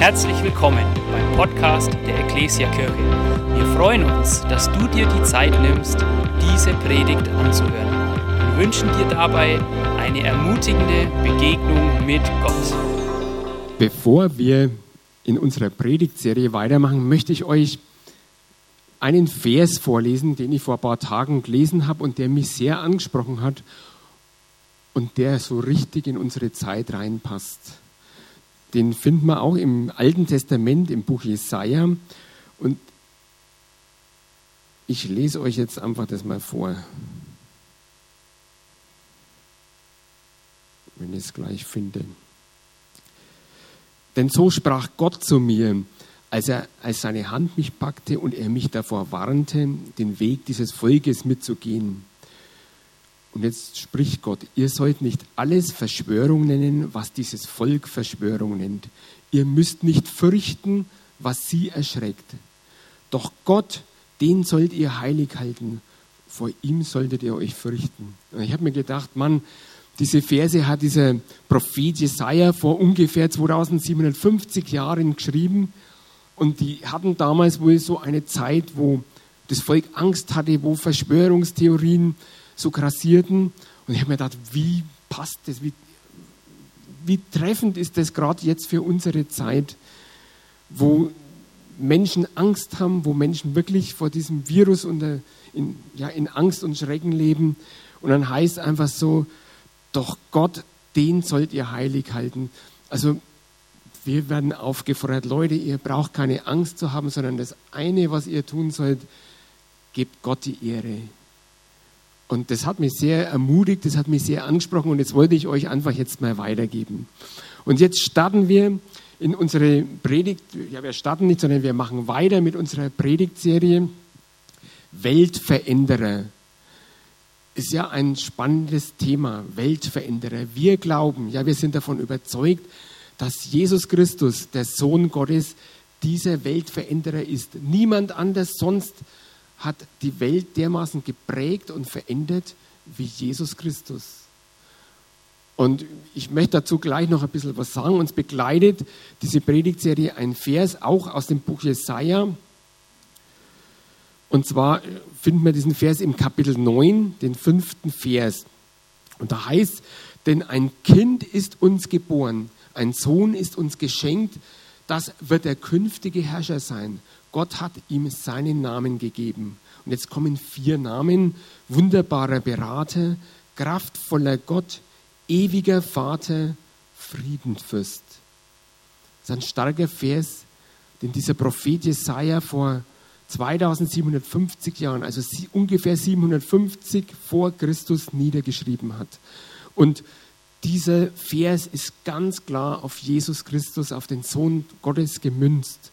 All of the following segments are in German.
Herzlich willkommen beim Podcast der Ecclesia Kirche. Wir freuen uns, dass du dir die Zeit nimmst, diese Predigt anzuhören und wünschen dir dabei eine ermutigende Begegnung mit Gott. Bevor wir in unserer Predigtserie weitermachen, möchte ich euch einen Vers vorlesen, den ich vor ein paar Tagen gelesen habe und der mich sehr angesprochen hat und der so richtig in unsere Zeit reinpasst. Den finden wir auch im Alten Testament, im Buch Jesaja. Und ich lese euch jetzt einfach das mal vor. Wenn ich es gleich finde. Denn so sprach Gott zu mir, als er als seine Hand mich packte und er mich davor warnte, den Weg dieses Volkes mitzugehen. Und jetzt spricht Gott, ihr sollt nicht alles Verschwörung nennen, was dieses Volk Verschwörung nennt. Ihr müsst nicht fürchten, was sie erschreckt. Doch Gott, den sollt ihr heilig halten. Vor ihm solltet ihr euch fürchten. Und ich habe mir gedacht, Mann, diese Verse hat dieser Prophet Jesaja vor ungefähr 2750 Jahren geschrieben. Und die hatten damals wohl so eine Zeit, wo das Volk Angst hatte, wo Verschwörungstheorien so grassierten. Und ich habe mir gedacht, wie passt das, wie, wie treffend ist das gerade jetzt für unsere Zeit, wo Menschen Angst haben, wo Menschen wirklich vor diesem Virus unter, in, ja, in Angst und Schrecken leben. Und dann heißt einfach so, doch Gott, den sollt ihr heilig halten. Also wir werden aufgefordert, Leute, ihr braucht keine Angst zu haben, sondern das eine, was ihr tun sollt, gebt Gott die Ehre. Und das hat mich sehr ermutigt, das hat mich sehr angesprochen und jetzt wollte ich euch einfach jetzt mal weitergeben. Und jetzt starten wir in unsere Predigt, ja wir starten nicht, sondern wir machen weiter mit unserer Predigtserie Weltveränderer. Ist ja ein spannendes Thema, Weltveränderer. Wir glauben, ja wir sind davon überzeugt, dass Jesus Christus, der Sohn Gottes, dieser Weltveränderer ist. Niemand anders sonst hat die Welt dermaßen geprägt und verändert wie Jesus Christus. Und ich möchte dazu gleich noch ein bisschen was sagen. Uns begleitet diese Predigtserie ein Vers auch aus dem Buch Jesaja. Und zwar finden wir diesen Vers im Kapitel 9, den fünften Vers. Und da heißt, denn ein Kind ist uns geboren, ein Sohn ist uns geschenkt, das wird der künftige Herrscher sein. Gott hat ihm seinen Namen gegeben. Und jetzt kommen vier Namen. Wunderbarer Berater, kraftvoller Gott, ewiger Vater, Friedenfürst. Das ist ein starker Vers, den dieser Prophet Jesaja vor 2750 Jahren, also ungefähr 750 vor Christus niedergeschrieben hat. Und dieser Vers ist ganz klar auf Jesus Christus, auf den Sohn Gottes gemünzt.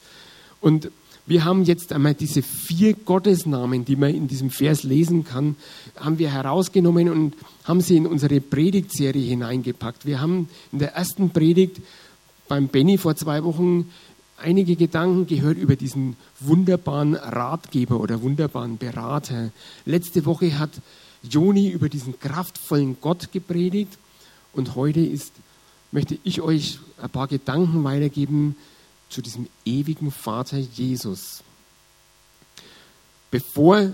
Und wir haben jetzt einmal diese vier Gottesnamen, die man in diesem Vers lesen kann, haben wir herausgenommen und haben sie in unsere Predigtserie hineingepackt. Wir haben in der ersten Predigt beim Benny vor zwei Wochen einige Gedanken gehört über diesen wunderbaren Ratgeber oder wunderbaren Berater. Letzte Woche hat Joni über diesen kraftvollen Gott gepredigt und heute ist, möchte ich euch ein paar Gedanken weitergeben zu diesem ewigen Vater Jesus. Bevor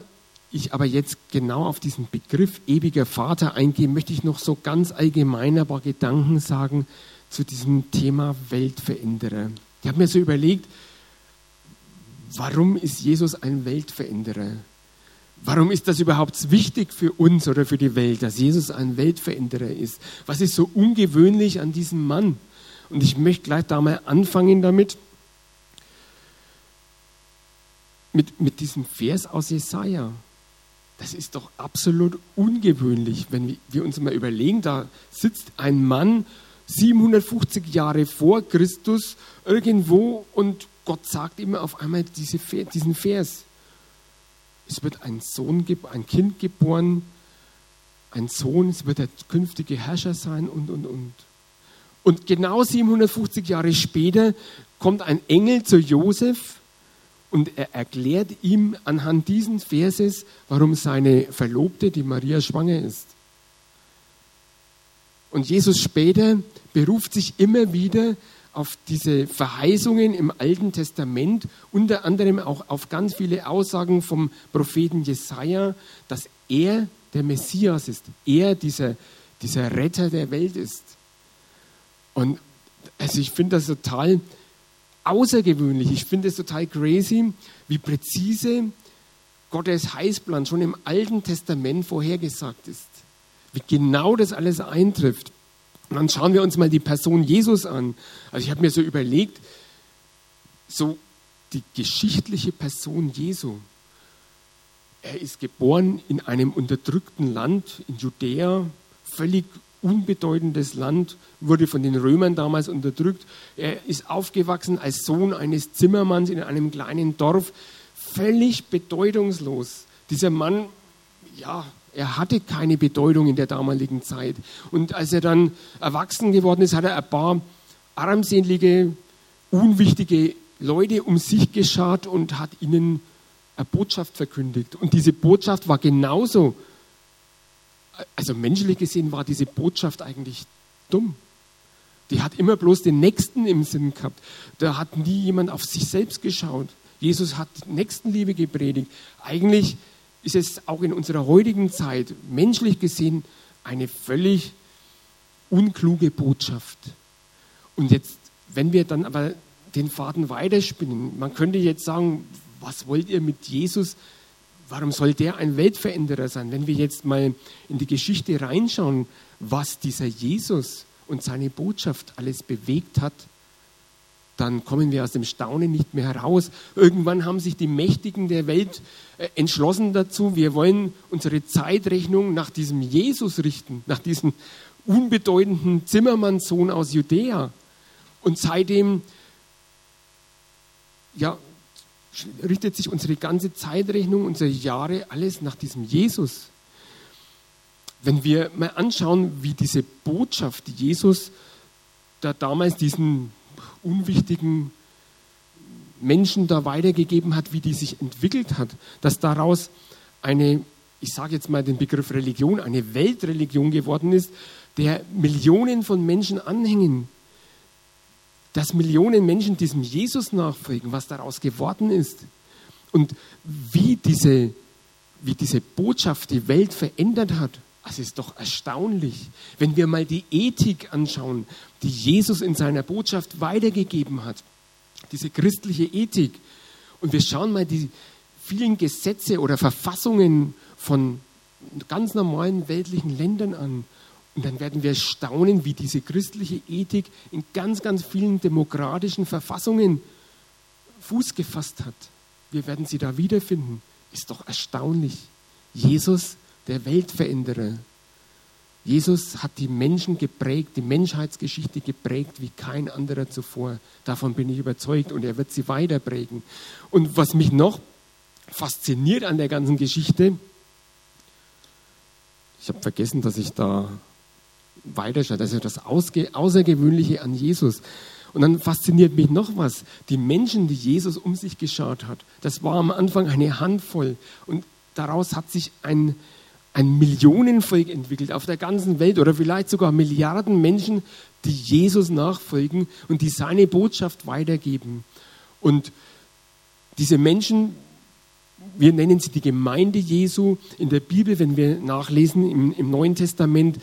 ich aber jetzt genau auf diesen Begriff ewiger Vater eingehe, möchte ich noch so ganz allgemein ein paar Gedanken sagen zu diesem Thema Weltveränderer. Ich habe mir so überlegt, warum ist Jesus ein Weltveränderer? Warum ist das überhaupt wichtig für uns oder für die Welt, dass Jesus ein Weltveränderer ist? Was ist so ungewöhnlich an diesem Mann? Und ich möchte gleich da mal anfangen damit, mit, mit diesem Vers aus Jesaja. Das ist doch absolut ungewöhnlich, wenn wir uns mal überlegen, da sitzt ein Mann 750 Jahre vor Christus irgendwo und Gott sagt ihm auf einmal diese, diesen Vers. Es wird ein Sohn, ein Kind geboren, ein Sohn, es wird der künftige Herrscher sein und, und, und. Und genau 750 Jahre später kommt ein Engel zu Josef und er erklärt ihm anhand dieses Verses, warum seine Verlobte, die Maria, schwanger ist. Und Jesus später beruft sich immer wieder auf diese Verheißungen im Alten Testament, unter anderem auch auf ganz viele Aussagen vom Propheten Jesaja, dass er der Messias ist, er dieser, dieser Retter der Welt ist. Und also ich finde das total außergewöhnlich, ich finde es total crazy, wie präzise Gottes Heißplan schon im Alten Testament vorhergesagt ist. Wie genau das alles eintrifft. Und dann schauen wir uns mal die Person Jesus an. Also ich habe mir so überlegt, so die geschichtliche Person Jesu. Er ist geboren in einem unterdrückten Land, in Judäa, völlig unbedeutendes Land, wurde von den Römern damals unterdrückt. Er ist aufgewachsen als Sohn eines Zimmermanns in einem kleinen Dorf, völlig bedeutungslos. Dieser Mann, ja, er hatte keine Bedeutung in der damaligen Zeit. Und als er dann erwachsen geworden ist, hat er ein paar armselige, unwichtige Leute um sich geschart und hat ihnen eine Botschaft verkündigt. Und diese Botschaft war genauso, also menschlich gesehen war diese Botschaft eigentlich dumm. Die hat immer bloß den Nächsten im Sinn gehabt. Da hat nie jemand auf sich selbst geschaut. Jesus hat Nächstenliebe gepredigt. Eigentlich ist es auch in unserer heutigen Zeit menschlich gesehen eine völlig unkluge Botschaft. Und jetzt, wenn wir dann aber den Faden weiterspinnen, man könnte jetzt sagen, was wollt ihr mit Jesus? Warum soll der ein Weltveränderer sein? Wenn wir jetzt mal in die Geschichte reinschauen, was dieser Jesus und seine Botschaft alles bewegt hat, dann kommen wir aus dem Staunen nicht mehr heraus. Irgendwann haben sich die Mächtigen der Welt äh, entschlossen dazu, wir wollen unsere Zeitrechnung nach diesem Jesus richten, nach diesem unbedeutenden Zimmermannssohn aus Judäa. Und seitdem ja, richtet sich unsere ganze Zeitrechnung, unsere Jahre, alles nach diesem Jesus. Wenn wir mal anschauen, wie diese Botschaft, die Jesus da damals diesen unwichtigen Menschen da weitergegeben hat, wie die sich entwickelt hat, dass daraus eine, ich sage jetzt mal den Begriff Religion, eine Weltreligion geworden ist, der Millionen von Menschen anhängen, dass Millionen Menschen diesem Jesus nachfolgen, was daraus geworden ist und wie diese, wie diese Botschaft die Welt verändert hat. Es ist doch erstaunlich, wenn wir mal die Ethik anschauen, die Jesus in seiner Botschaft weitergegeben hat. Diese christliche Ethik. Und wir schauen mal die vielen Gesetze oder Verfassungen von ganz normalen weltlichen Ländern an. Und dann werden wir staunen, wie diese christliche Ethik in ganz, ganz vielen demokratischen Verfassungen Fuß gefasst hat. Wir werden sie da wiederfinden. Ist doch erstaunlich. Jesus der Weltveränderer. Jesus hat die Menschen geprägt, die Menschheitsgeschichte geprägt wie kein anderer zuvor. Davon bin ich überzeugt und er wird sie weiter prägen. Und was mich noch fasziniert an der ganzen Geschichte, ich habe vergessen, dass ich da weiterschaue, das ist das Außergewöhnliche an Jesus. Und dann fasziniert mich noch was. Die Menschen, die Jesus um sich geschaut hat, das war am Anfang eine Handvoll. Und daraus hat sich ein, ein Millionenvolk entwickelt auf der ganzen Welt oder vielleicht sogar Milliarden Menschen, die Jesus nachfolgen und die seine Botschaft weitergeben. Und diese Menschen, wir nennen sie die Gemeinde Jesu. In der Bibel, wenn wir nachlesen im, im Neuen Testament,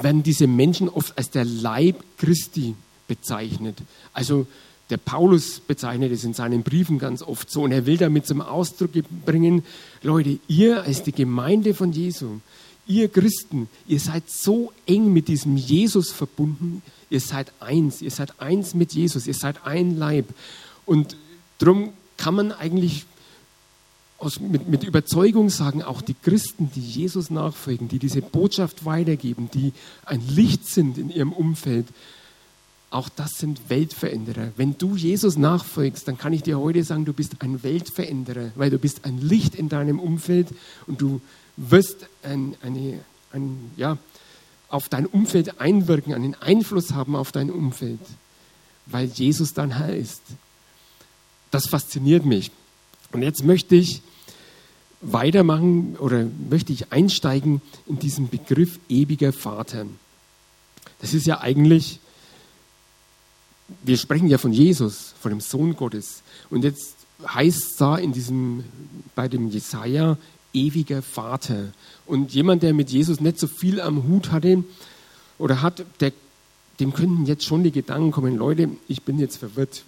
werden diese Menschen oft als der Leib Christi bezeichnet. Also der Paulus bezeichnet es in seinen Briefen ganz oft so und er will damit zum Ausdruck bringen, Leute, ihr als die Gemeinde von Jesu, ihr Christen, ihr seid so eng mit diesem Jesus verbunden, ihr seid eins, ihr seid eins mit Jesus, ihr seid ein Leib. Und darum kann man eigentlich aus, mit, mit Überzeugung sagen, auch die Christen, die Jesus nachfolgen, die diese Botschaft weitergeben, die ein Licht sind in ihrem Umfeld, auch das sind Weltveränderer. Wenn du Jesus nachfolgst, dann kann ich dir heute sagen, du bist ein Weltveränderer, weil du bist ein Licht in deinem Umfeld und du wirst ein, eine, ein, ja, auf dein Umfeld einwirken, einen Einfluss haben auf dein Umfeld, weil Jesus dein Herr ist. Das fasziniert mich. Und jetzt möchte ich weitermachen oder möchte ich einsteigen in diesen Begriff ewiger Vater. Das ist ja eigentlich wir sprechen ja von Jesus, von dem Sohn Gottes. Und jetzt heißt es da in diesem, bei dem Jesaja, ewiger Vater. Und jemand, der mit Jesus nicht so viel am Hut hatte oder hat, der, dem könnten jetzt schon die Gedanken kommen, Leute, ich bin jetzt verwirrt.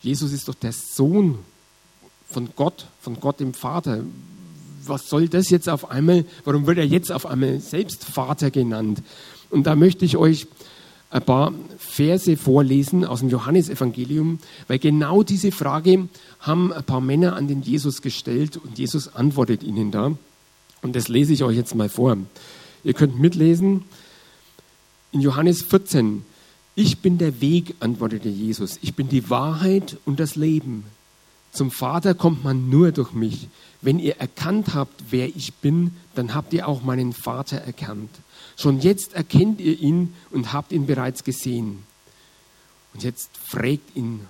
Jesus ist doch der Sohn von Gott, von Gott dem Vater. Was soll das jetzt auf einmal, warum wird er jetzt auf einmal selbst Vater genannt? Und da möchte ich euch ein paar Verse vorlesen aus dem Johannesevangelium, weil genau diese Frage haben ein paar Männer an den Jesus gestellt und Jesus antwortet ihnen da. Und das lese ich euch jetzt mal vor. Ihr könnt mitlesen. In Johannes 14, ich bin der Weg, antwortete Jesus. Ich bin die Wahrheit und das Leben. Zum Vater kommt man nur durch mich. Wenn ihr erkannt habt, wer ich bin, dann habt ihr auch meinen Vater erkannt. Schon jetzt erkennt ihr ihn und habt ihn bereits gesehen. Und jetzt fragt ihn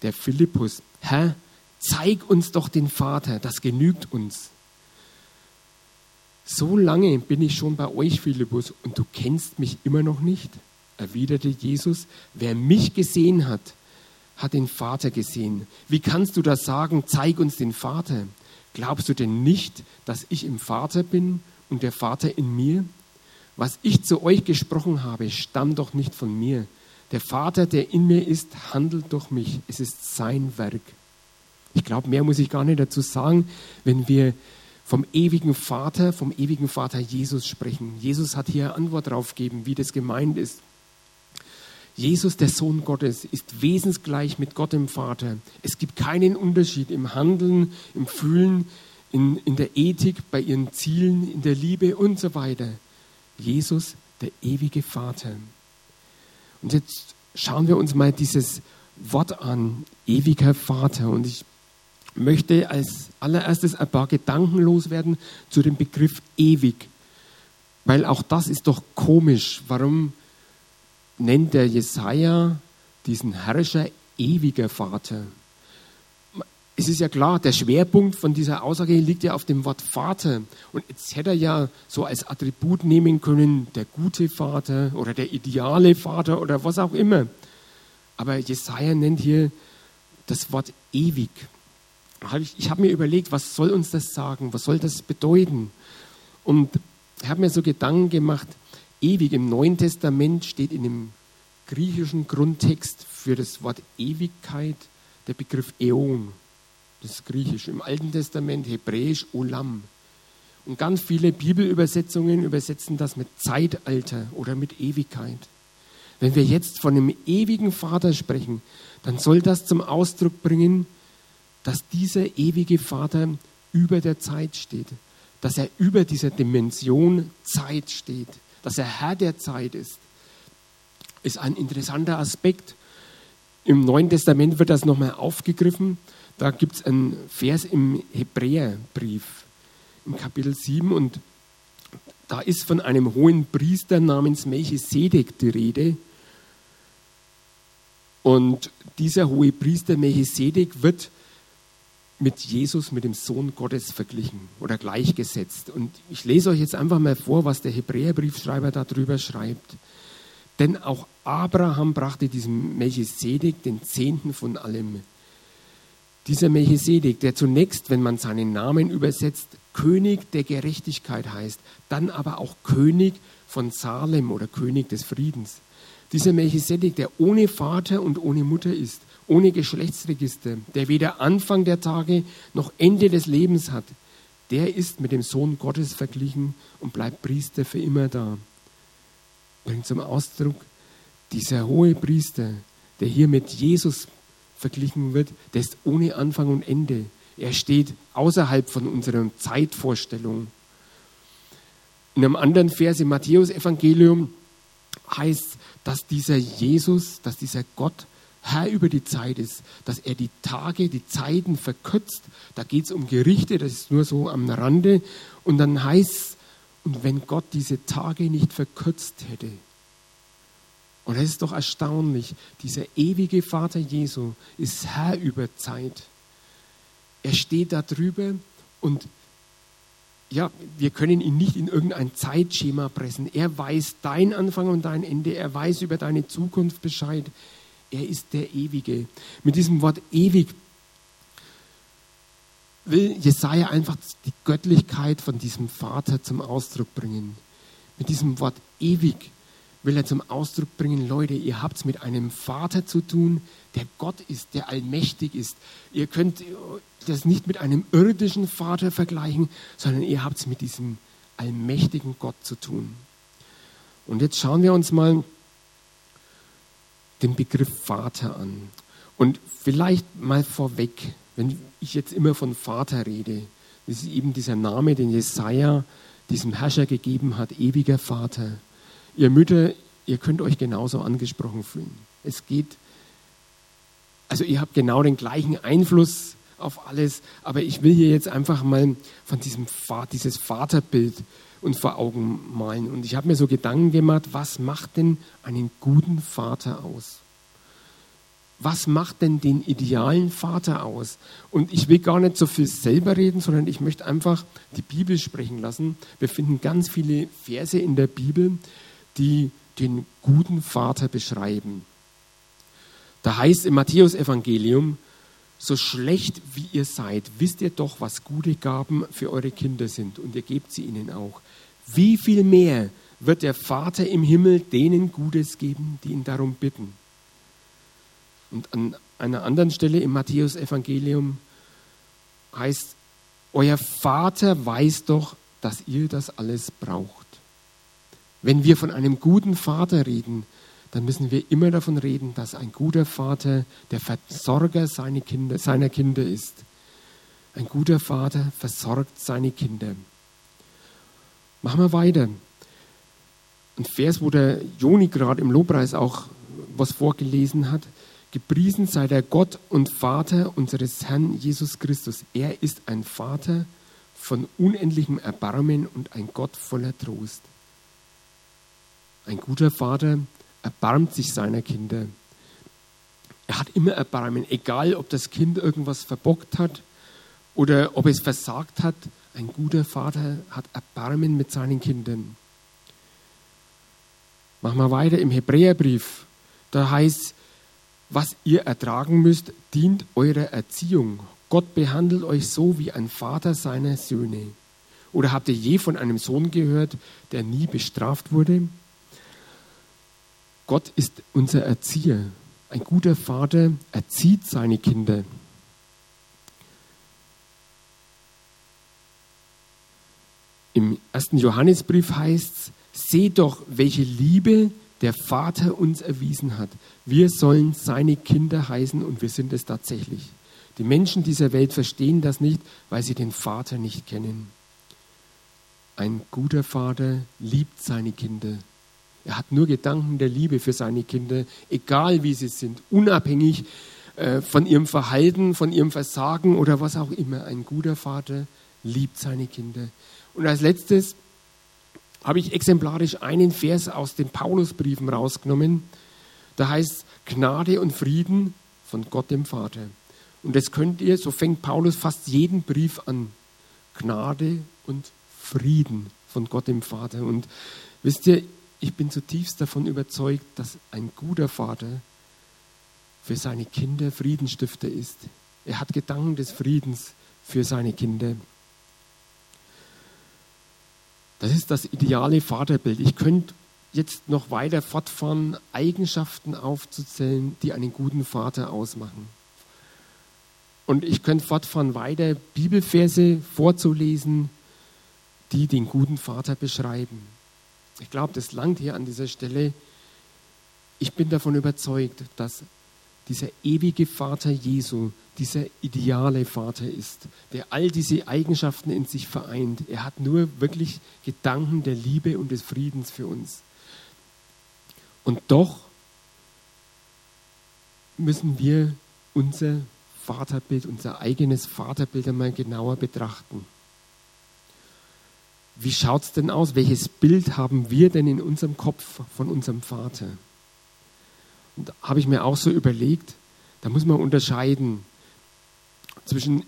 der Philippus, Herr, zeig uns doch den Vater, das genügt uns. So lange bin ich schon bei euch, Philippus, und du kennst mich immer noch nicht, erwiderte Jesus. Wer mich gesehen hat, hat den Vater gesehen. Wie kannst du das sagen, zeig uns den Vater? Glaubst du denn nicht, dass ich im Vater bin und der Vater in mir? Was ich zu euch gesprochen habe, stammt doch nicht von mir. Der Vater, der in mir ist, handelt durch mich. Es ist sein Werk. Ich glaube, mehr muss ich gar nicht dazu sagen, wenn wir vom ewigen Vater, vom ewigen Vater Jesus sprechen. Jesus hat hier Antwort darauf gegeben, wie das gemeint ist. Jesus, der Sohn Gottes, ist wesensgleich mit Gott dem Vater. Es gibt keinen Unterschied im Handeln, im Fühlen, in, in der Ethik, bei ihren Zielen, in der Liebe und so weiter. Jesus, der ewige Vater. Und jetzt schauen wir uns mal dieses Wort an, ewiger Vater. Und ich möchte als allererstes ein paar Gedanken loswerden zu dem Begriff ewig. Weil auch das ist doch komisch. Warum nennt der Jesaja diesen Herrscher ewiger Vater? Es ist ja klar, der Schwerpunkt von dieser Aussage liegt ja auf dem Wort Vater. Und jetzt hätte er ja so als Attribut nehmen können, der gute Vater oder der ideale Vater oder was auch immer. Aber Jesaja nennt hier das Wort ewig. Ich habe mir überlegt, was soll uns das sagen? Was soll das bedeuten? Und ich habe mir so Gedanken gemacht, ewig im Neuen Testament steht in dem griechischen Grundtext für das Wort Ewigkeit der Begriff Äon. Das ist griechisch. Im Alten Testament hebräisch Olam. Und ganz viele Bibelübersetzungen übersetzen das mit Zeitalter oder mit Ewigkeit. Wenn wir jetzt von einem ewigen Vater sprechen, dann soll das zum Ausdruck bringen, dass dieser ewige Vater über der Zeit steht, dass er über dieser Dimension Zeit steht, dass er Herr der Zeit ist. Ist ein interessanter Aspekt. Im Neuen Testament wird das nochmal aufgegriffen da gibt es einen Vers im Hebräerbrief, im Kapitel 7, und da ist von einem hohen Priester namens Melchisedek die Rede. Und dieser hohe Priester Melchisedek wird mit Jesus, mit dem Sohn Gottes verglichen oder gleichgesetzt. Und ich lese euch jetzt einfach mal vor, was der Hebräerbriefschreiber darüber schreibt. Denn auch Abraham brachte diesem Melchisedek den Zehnten von allem. Dieser Melchisedek, der zunächst, wenn man seinen Namen übersetzt, König der Gerechtigkeit heißt, dann aber auch König von Salem oder König des Friedens. Dieser Melchisedek, der ohne Vater und ohne Mutter ist, ohne Geschlechtsregister, der weder Anfang der Tage noch Ende des Lebens hat, der ist mit dem Sohn Gottes verglichen und bleibt Priester für immer da. Bringt zum Ausdruck, dieser hohe Priester, der hier mit Jesus verglichen wird, der ist ohne Anfang und Ende. Er steht außerhalb von unserer Zeitvorstellung. In einem anderen Vers im Matthäus-Evangelium heißt, dass dieser Jesus, dass dieser Gott Herr über die Zeit ist, dass er die Tage, die Zeiten verkürzt. Da geht es um Gerichte, das ist nur so am Rande. Und dann heißt es, und wenn Gott diese Tage nicht verkürzt hätte, und es ist doch erstaunlich, dieser ewige Vater Jesu ist Herr über Zeit. Er steht da drüber und ja, wir können ihn nicht in irgendein Zeitschema pressen. Er weiß dein Anfang und dein Ende. Er weiß über deine Zukunft Bescheid. Er ist der Ewige. Mit diesem Wort ewig will Jesaja einfach die Göttlichkeit von diesem Vater zum Ausdruck bringen. Mit diesem Wort ewig will er zum Ausdruck bringen, Leute, ihr habt es mit einem Vater zu tun, der Gott ist, der allmächtig ist. Ihr könnt das nicht mit einem irdischen Vater vergleichen, sondern ihr habt es mit diesem allmächtigen Gott zu tun. Und jetzt schauen wir uns mal den Begriff Vater an. Und vielleicht mal vorweg, wenn ich jetzt immer von Vater rede, das ist eben dieser Name, den Jesaja diesem Herrscher gegeben hat, ewiger Vater. Ihr Mütter, ihr könnt euch genauso angesprochen fühlen. Es geht, also ihr habt genau den gleichen Einfluss auf alles, aber ich will hier jetzt einfach mal von diesem dieses Vaterbild uns vor Augen malen. Und ich habe mir so Gedanken gemacht, was macht denn einen guten Vater aus? Was macht denn den idealen Vater aus? Und ich will gar nicht so viel selber reden, sondern ich möchte einfach die Bibel sprechen lassen. Wir finden ganz viele Verse in der Bibel, die den guten Vater beschreiben. Da heißt im Matthäusevangelium, so schlecht wie ihr seid, wisst ihr doch, was gute Gaben für eure Kinder sind und ihr gebt sie ihnen auch. Wie viel mehr wird der Vater im Himmel denen Gutes geben, die ihn darum bitten? Und an einer anderen Stelle im Matthäusevangelium heißt, euer Vater weiß doch, dass ihr das alles braucht. Wenn wir von einem guten Vater reden, dann müssen wir immer davon reden, dass ein guter Vater der Versorger seiner Kinder, seiner Kinder ist. Ein guter Vater versorgt seine Kinder. Machen wir weiter. Ein Vers, wo der Joni gerade im Lobpreis auch was vorgelesen hat. Gepriesen sei der Gott und Vater unseres Herrn Jesus Christus. Er ist ein Vater von unendlichem Erbarmen und ein Gott voller Trost. Ein guter Vater erbarmt sich seiner Kinder. Er hat immer Erbarmen, egal ob das Kind irgendwas verbockt hat oder ob es versagt hat. Ein guter Vater hat Erbarmen mit seinen Kindern. Machen wir weiter im Hebräerbrief. Da heißt, was ihr ertragen müsst, dient eurer Erziehung. Gott behandelt euch so wie ein Vater seiner Söhne. Oder habt ihr je von einem Sohn gehört, der nie bestraft wurde? Gott ist unser Erzieher. Ein guter Vater erzieht seine Kinder. Im ersten Johannesbrief heißt es, seht doch, welche Liebe der Vater uns erwiesen hat. Wir sollen seine Kinder heißen und wir sind es tatsächlich. Die Menschen dieser Welt verstehen das nicht, weil sie den Vater nicht kennen. Ein guter Vater liebt seine Kinder. Er hat nur Gedanken der Liebe für seine Kinder, egal wie sie sind, unabhängig äh, von ihrem Verhalten, von ihrem Versagen oder was auch immer. Ein guter Vater liebt seine Kinder. Und als letztes habe ich exemplarisch einen Vers aus den Paulusbriefen rausgenommen. Da heißt Gnade und Frieden von Gott dem Vater. Und das könnt ihr, so fängt Paulus fast jeden Brief an. Gnade und Frieden von Gott dem Vater. Und wisst ihr, ich bin zutiefst davon überzeugt, dass ein guter Vater für seine Kinder Friedenstifter ist. Er hat Gedanken des Friedens für seine Kinder. Das ist das ideale Vaterbild. Ich könnte jetzt noch weiter fortfahren, Eigenschaften aufzuzählen, die einen guten Vater ausmachen. Und ich könnte fortfahren, weiter Bibelverse vorzulesen, die den guten Vater beschreiben. Ich glaube, das langt hier an dieser Stelle. Ich bin davon überzeugt, dass dieser ewige Vater Jesu dieser ideale Vater ist, der all diese Eigenschaften in sich vereint. Er hat nur wirklich Gedanken der Liebe und des Friedens für uns. Und doch müssen wir unser Vaterbild, unser eigenes Vaterbild einmal genauer betrachten. Wie schaut es denn aus? Welches Bild haben wir denn in unserem Kopf von unserem Vater? Und habe ich mir auch so überlegt, da muss man unterscheiden zwischen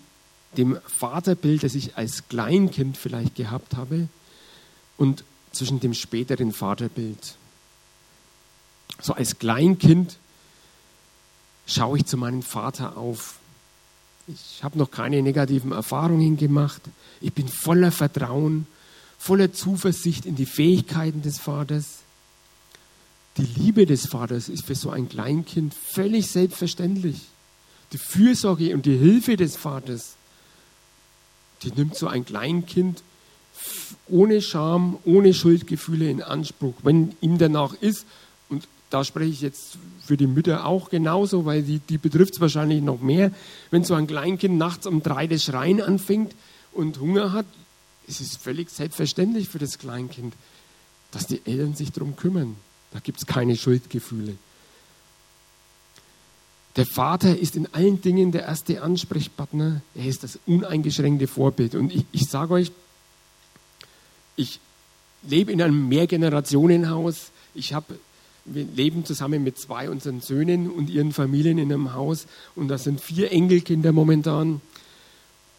dem Vaterbild, das ich als Kleinkind vielleicht gehabt habe, und zwischen dem späteren Vaterbild. So als Kleinkind schaue ich zu meinem Vater auf. Ich habe noch keine negativen Erfahrungen gemacht. Ich bin voller Vertrauen, voller Zuversicht in die Fähigkeiten des Vaters. Die Liebe des Vaters ist für so ein Kleinkind völlig selbstverständlich. Die Fürsorge und die Hilfe des Vaters, die nimmt so ein Kleinkind ohne Scham, ohne Schuldgefühle in Anspruch. Wenn ihm danach ist, und da spreche ich jetzt für die Mütter auch genauso, weil die, die betrifft es wahrscheinlich noch mehr, wenn so ein Kleinkind nachts um drei das Schreien anfängt und Hunger hat, ist es völlig selbstverständlich für das Kleinkind, dass die Eltern sich darum kümmern. Da gibt es keine Schuldgefühle. Der Vater ist in allen Dingen der erste Ansprechpartner. Er ist das uneingeschränkte Vorbild. Und ich, ich sage euch, ich lebe in einem Mehrgenerationenhaus. Ich habe, wir leben zusammen mit zwei unseren Söhnen und ihren Familien in einem Haus. Und da sind vier Enkelkinder momentan.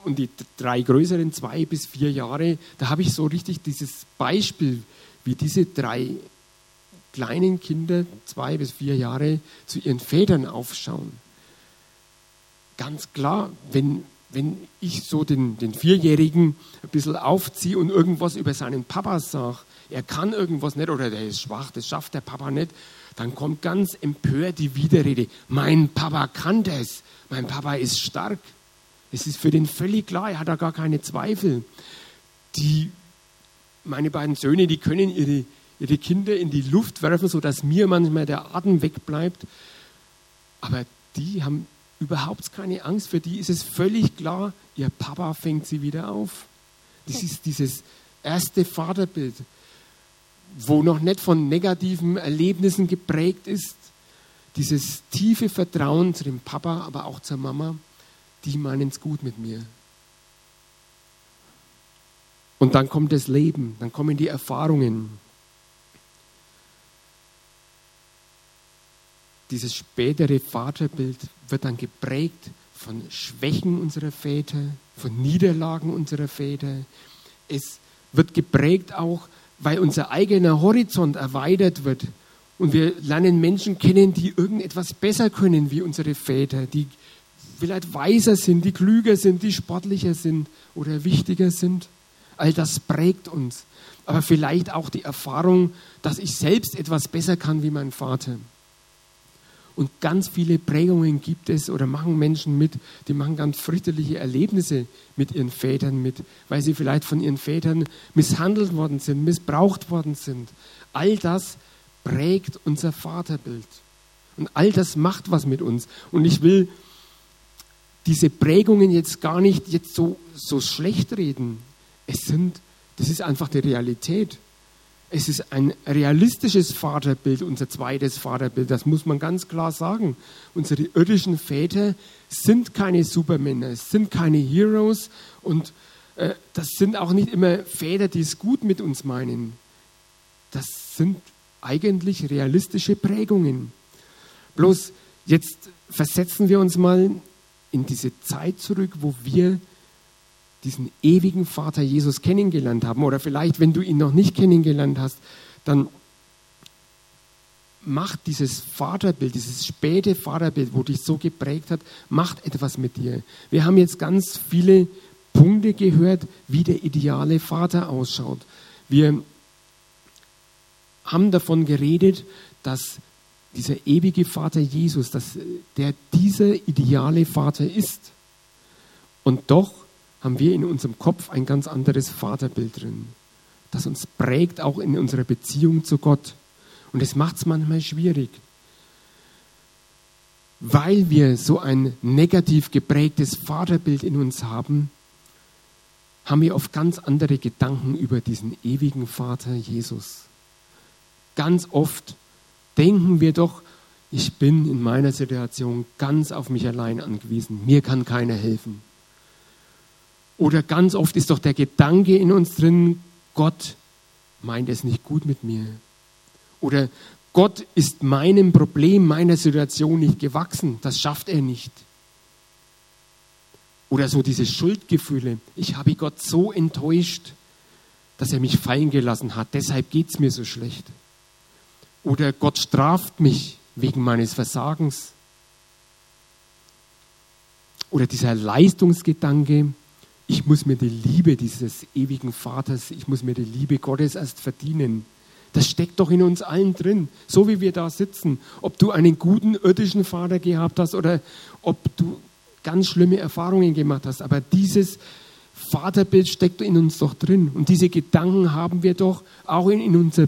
Und die drei größeren, zwei bis vier Jahre, da habe ich so richtig dieses Beispiel, wie diese drei kleinen Kinder, zwei bis vier Jahre, zu ihren Vätern aufschauen. Ganz klar, wenn, wenn ich so den, den Vierjährigen ein bisschen aufziehe und irgendwas über seinen Papa sage, er kann irgendwas nicht oder der ist schwach, das schafft der Papa nicht, dann kommt ganz empört die Widerrede. Mein Papa kann das, mein Papa ist stark. Es ist für den völlig klar, er hat da gar keine Zweifel. Die, meine beiden Söhne, die können ihre, ihre Kinder in die Luft werfen, sodass mir manchmal der Atem wegbleibt. Aber die haben überhaupt keine Angst. Für die ist es völlig klar, ihr Papa fängt sie wieder auf. Das ist dieses erste Vaterbild, wo noch nicht von negativen Erlebnissen geprägt ist. Dieses tiefe Vertrauen zu dem Papa, aber auch zur Mama, die meinen es gut mit mir. Und dann kommt das Leben, dann kommen die Erfahrungen. Dieses spätere Vaterbild wird dann geprägt von Schwächen unserer Väter, von Niederlagen unserer Väter. Es wird geprägt auch, weil unser eigener Horizont erweitert wird. Und wir lernen Menschen kennen, die irgendetwas besser können wie unsere Väter, die vielleicht weiser sind, die klüger sind, die sportlicher sind oder wichtiger sind. All das prägt uns. Aber vielleicht auch die Erfahrung, dass ich selbst etwas besser kann wie mein Vater. Und ganz viele Prägungen gibt es oder machen Menschen mit, die machen ganz fürchterliche Erlebnisse mit ihren Vätern mit, weil sie vielleicht von ihren Vätern misshandelt worden sind, missbraucht worden sind. All das prägt unser Vaterbild. Und all das macht was mit uns. Und ich will diese Prägungen jetzt gar nicht jetzt so, so schlecht reden. Es sind, das ist einfach die Realität. Es ist ein realistisches Vaterbild, unser zweites Vaterbild, das muss man ganz klar sagen. Unsere irdischen Väter sind keine Supermänner, sind keine Heroes und äh, das sind auch nicht immer Väter, die es gut mit uns meinen. Das sind eigentlich realistische Prägungen. Bloß jetzt versetzen wir uns mal in diese Zeit zurück, wo wir diesen ewigen Vater Jesus kennengelernt haben. Oder vielleicht, wenn du ihn noch nicht kennengelernt hast, dann macht dieses Vaterbild, dieses späte Vaterbild, wo dich so geprägt hat, macht etwas mit dir. Wir haben jetzt ganz viele Punkte gehört, wie der ideale Vater ausschaut. Wir haben davon geredet, dass dieser ewige Vater Jesus, dass der dieser ideale Vater ist. Und doch haben wir in unserem Kopf ein ganz anderes Vaterbild drin, das uns prägt auch in unserer Beziehung zu Gott. Und es macht es manchmal schwierig, weil wir so ein negativ geprägtes Vaterbild in uns haben, haben wir oft ganz andere Gedanken über diesen ewigen Vater Jesus. Ganz oft denken wir doch, ich bin in meiner Situation ganz auf mich allein angewiesen, mir kann keiner helfen. Oder ganz oft ist doch der Gedanke in uns drin, Gott meint es nicht gut mit mir. Oder Gott ist meinem Problem, meiner Situation nicht gewachsen. Das schafft er nicht. Oder so diese Schuldgefühle. Ich habe Gott so enttäuscht, dass er mich fallen gelassen hat. Deshalb geht es mir so schlecht. Oder Gott straft mich wegen meines Versagens. oder dieser Leistungsgedanke, ich muss mir die Liebe dieses ewigen Vaters, ich muss mir die Liebe Gottes erst verdienen. Das steckt doch in uns allen drin, so wie wir da sitzen. Ob du einen guten irdischen Vater gehabt hast oder ob du ganz schlimme Erfahrungen gemacht hast, aber dieses Vaterbild steckt in uns doch drin. Und diese Gedanken haben wir doch auch in, in, unserer,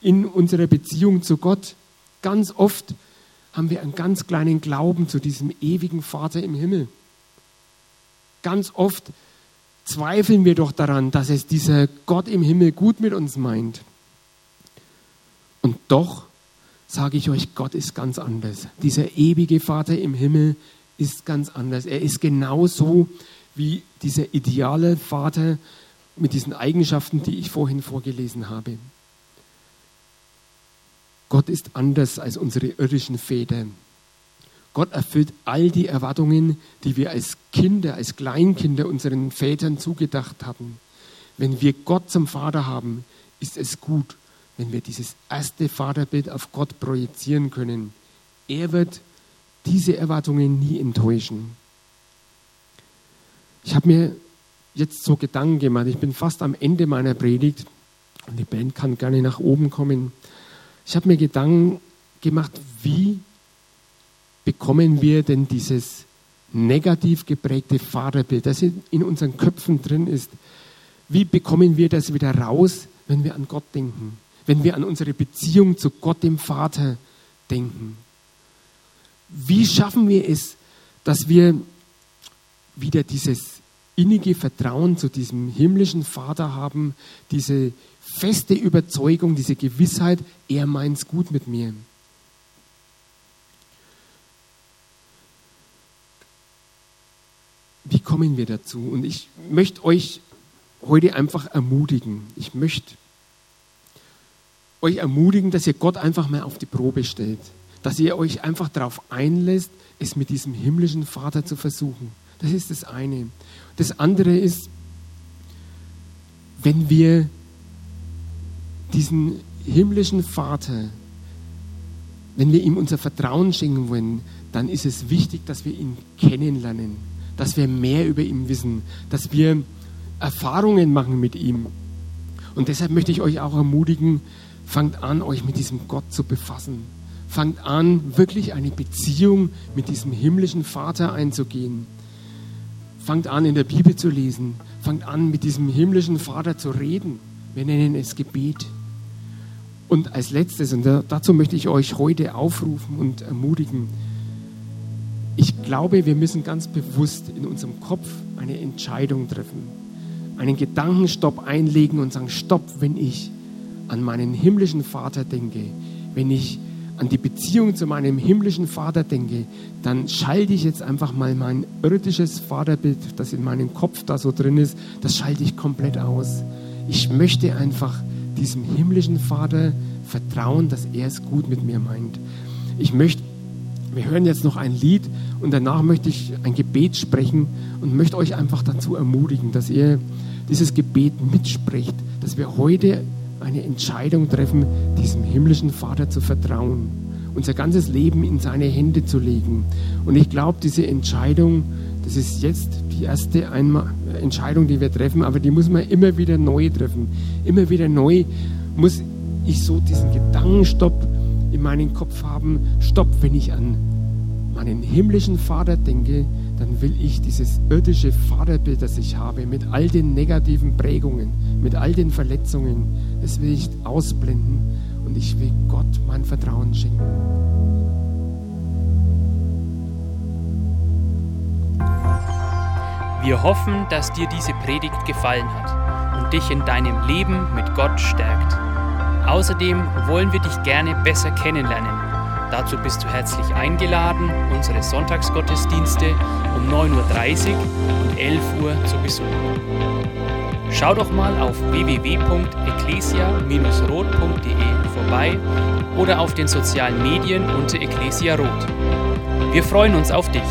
in unserer Beziehung zu Gott. Ganz oft haben wir einen ganz kleinen Glauben zu diesem ewigen Vater im Himmel. Ganz oft zweifeln wir doch daran, dass es dieser Gott im Himmel gut mit uns meint. Und doch sage ich euch, Gott ist ganz anders. Dieser ewige Vater im Himmel ist ganz anders. Er ist genauso wie dieser ideale Vater mit diesen Eigenschaften, die ich vorhin vorgelesen habe. Gott ist anders als unsere irdischen Väter. Gott erfüllt all die Erwartungen, die wir als Kinder, als Kleinkinder unseren Vätern zugedacht hatten. Wenn wir Gott zum Vater haben, ist es gut, wenn wir dieses erste Vaterbild auf Gott projizieren können. Er wird diese Erwartungen nie enttäuschen. Ich habe mir jetzt so Gedanken gemacht. Ich bin fast am Ende meiner Predigt und die Band kann gerne nach oben kommen. Ich habe mir Gedanken gemacht, wie bekommen wir denn dieses negativ geprägte Vaterbild, das in unseren Köpfen drin ist, wie bekommen wir das wieder raus, wenn wir an Gott denken, wenn wir an unsere Beziehung zu Gott, dem Vater, denken? Wie schaffen wir es, dass wir wieder dieses innige Vertrauen zu diesem himmlischen Vater haben, diese feste Überzeugung, diese Gewissheit, er meint es gut mit mir. Wie kommen wir dazu? Und ich möchte euch heute einfach ermutigen. Ich möchte euch ermutigen, dass ihr Gott einfach mal auf die Probe stellt. Dass ihr euch einfach darauf einlässt, es mit diesem himmlischen Vater zu versuchen. Das ist das eine. Das andere ist, wenn wir diesen himmlischen Vater, wenn wir ihm unser Vertrauen schenken wollen, dann ist es wichtig, dass wir ihn kennenlernen, dass wir mehr über ihn wissen, dass wir Erfahrungen machen mit ihm. Und deshalb möchte ich euch auch ermutigen, fangt an, euch mit diesem Gott zu befassen. Fangt an, wirklich eine Beziehung mit diesem himmlischen Vater einzugehen. Fangt an, in der Bibel zu lesen. Fangt an, mit diesem himmlischen Vater zu reden. Wir nennen es Gebet. Und als letztes, und dazu möchte ich euch heute aufrufen und ermutigen, ich glaube, wir müssen ganz bewusst in unserem Kopf eine Entscheidung treffen, einen Gedankenstopp einlegen und sagen, stopp, wenn ich an meinen himmlischen Vater denke, wenn ich an die Beziehung zu meinem himmlischen Vater denke, dann schalte ich jetzt einfach mal mein irdisches Vaterbild, das in meinem Kopf da so drin ist, das schalte ich komplett aus. Ich möchte einfach diesem himmlischen Vater vertrauen, dass er es gut mit mir meint. Ich möchte, wir hören jetzt noch ein Lied und danach möchte ich ein Gebet sprechen und möchte euch einfach dazu ermutigen, dass ihr dieses Gebet mitsprecht, dass wir heute eine Entscheidung treffen, diesem himmlischen Vater zu vertrauen, unser ganzes Leben in seine Hände zu legen. Und ich glaube, diese Entscheidung, das ist jetzt die erste Einmal Entscheidung, die wir treffen, aber die muss man immer wieder neu treffen. Immer wieder neu muss ich so diesen Gedankenstopp in meinem Kopf haben. Stopp, wenn ich an meinen himmlischen Vater denke, dann will ich dieses irdische Vaterbild, das ich habe, mit all den negativen Prägungen, mit all den Verletzungen, das will ich ausblenden und ich will Gott mein Vertrauen schenken. Wir hoffen, dass dir diese Predigt gefallen hat und dich in deinem Leben mit Gott stärkt. Außerdem wollen wir dich gerne besser kennenlernen Dazu bist du herzlich eingeladen, unsere Sonntagsgottesdienste um 9.30 Uhr und 11 Uhr zu besuchen. Schau doch mal auf www.ecclesia-rot.de vorbei oder auf den sozialen Medien unter Ecclesia Rot. Wir freuen uns auf dich.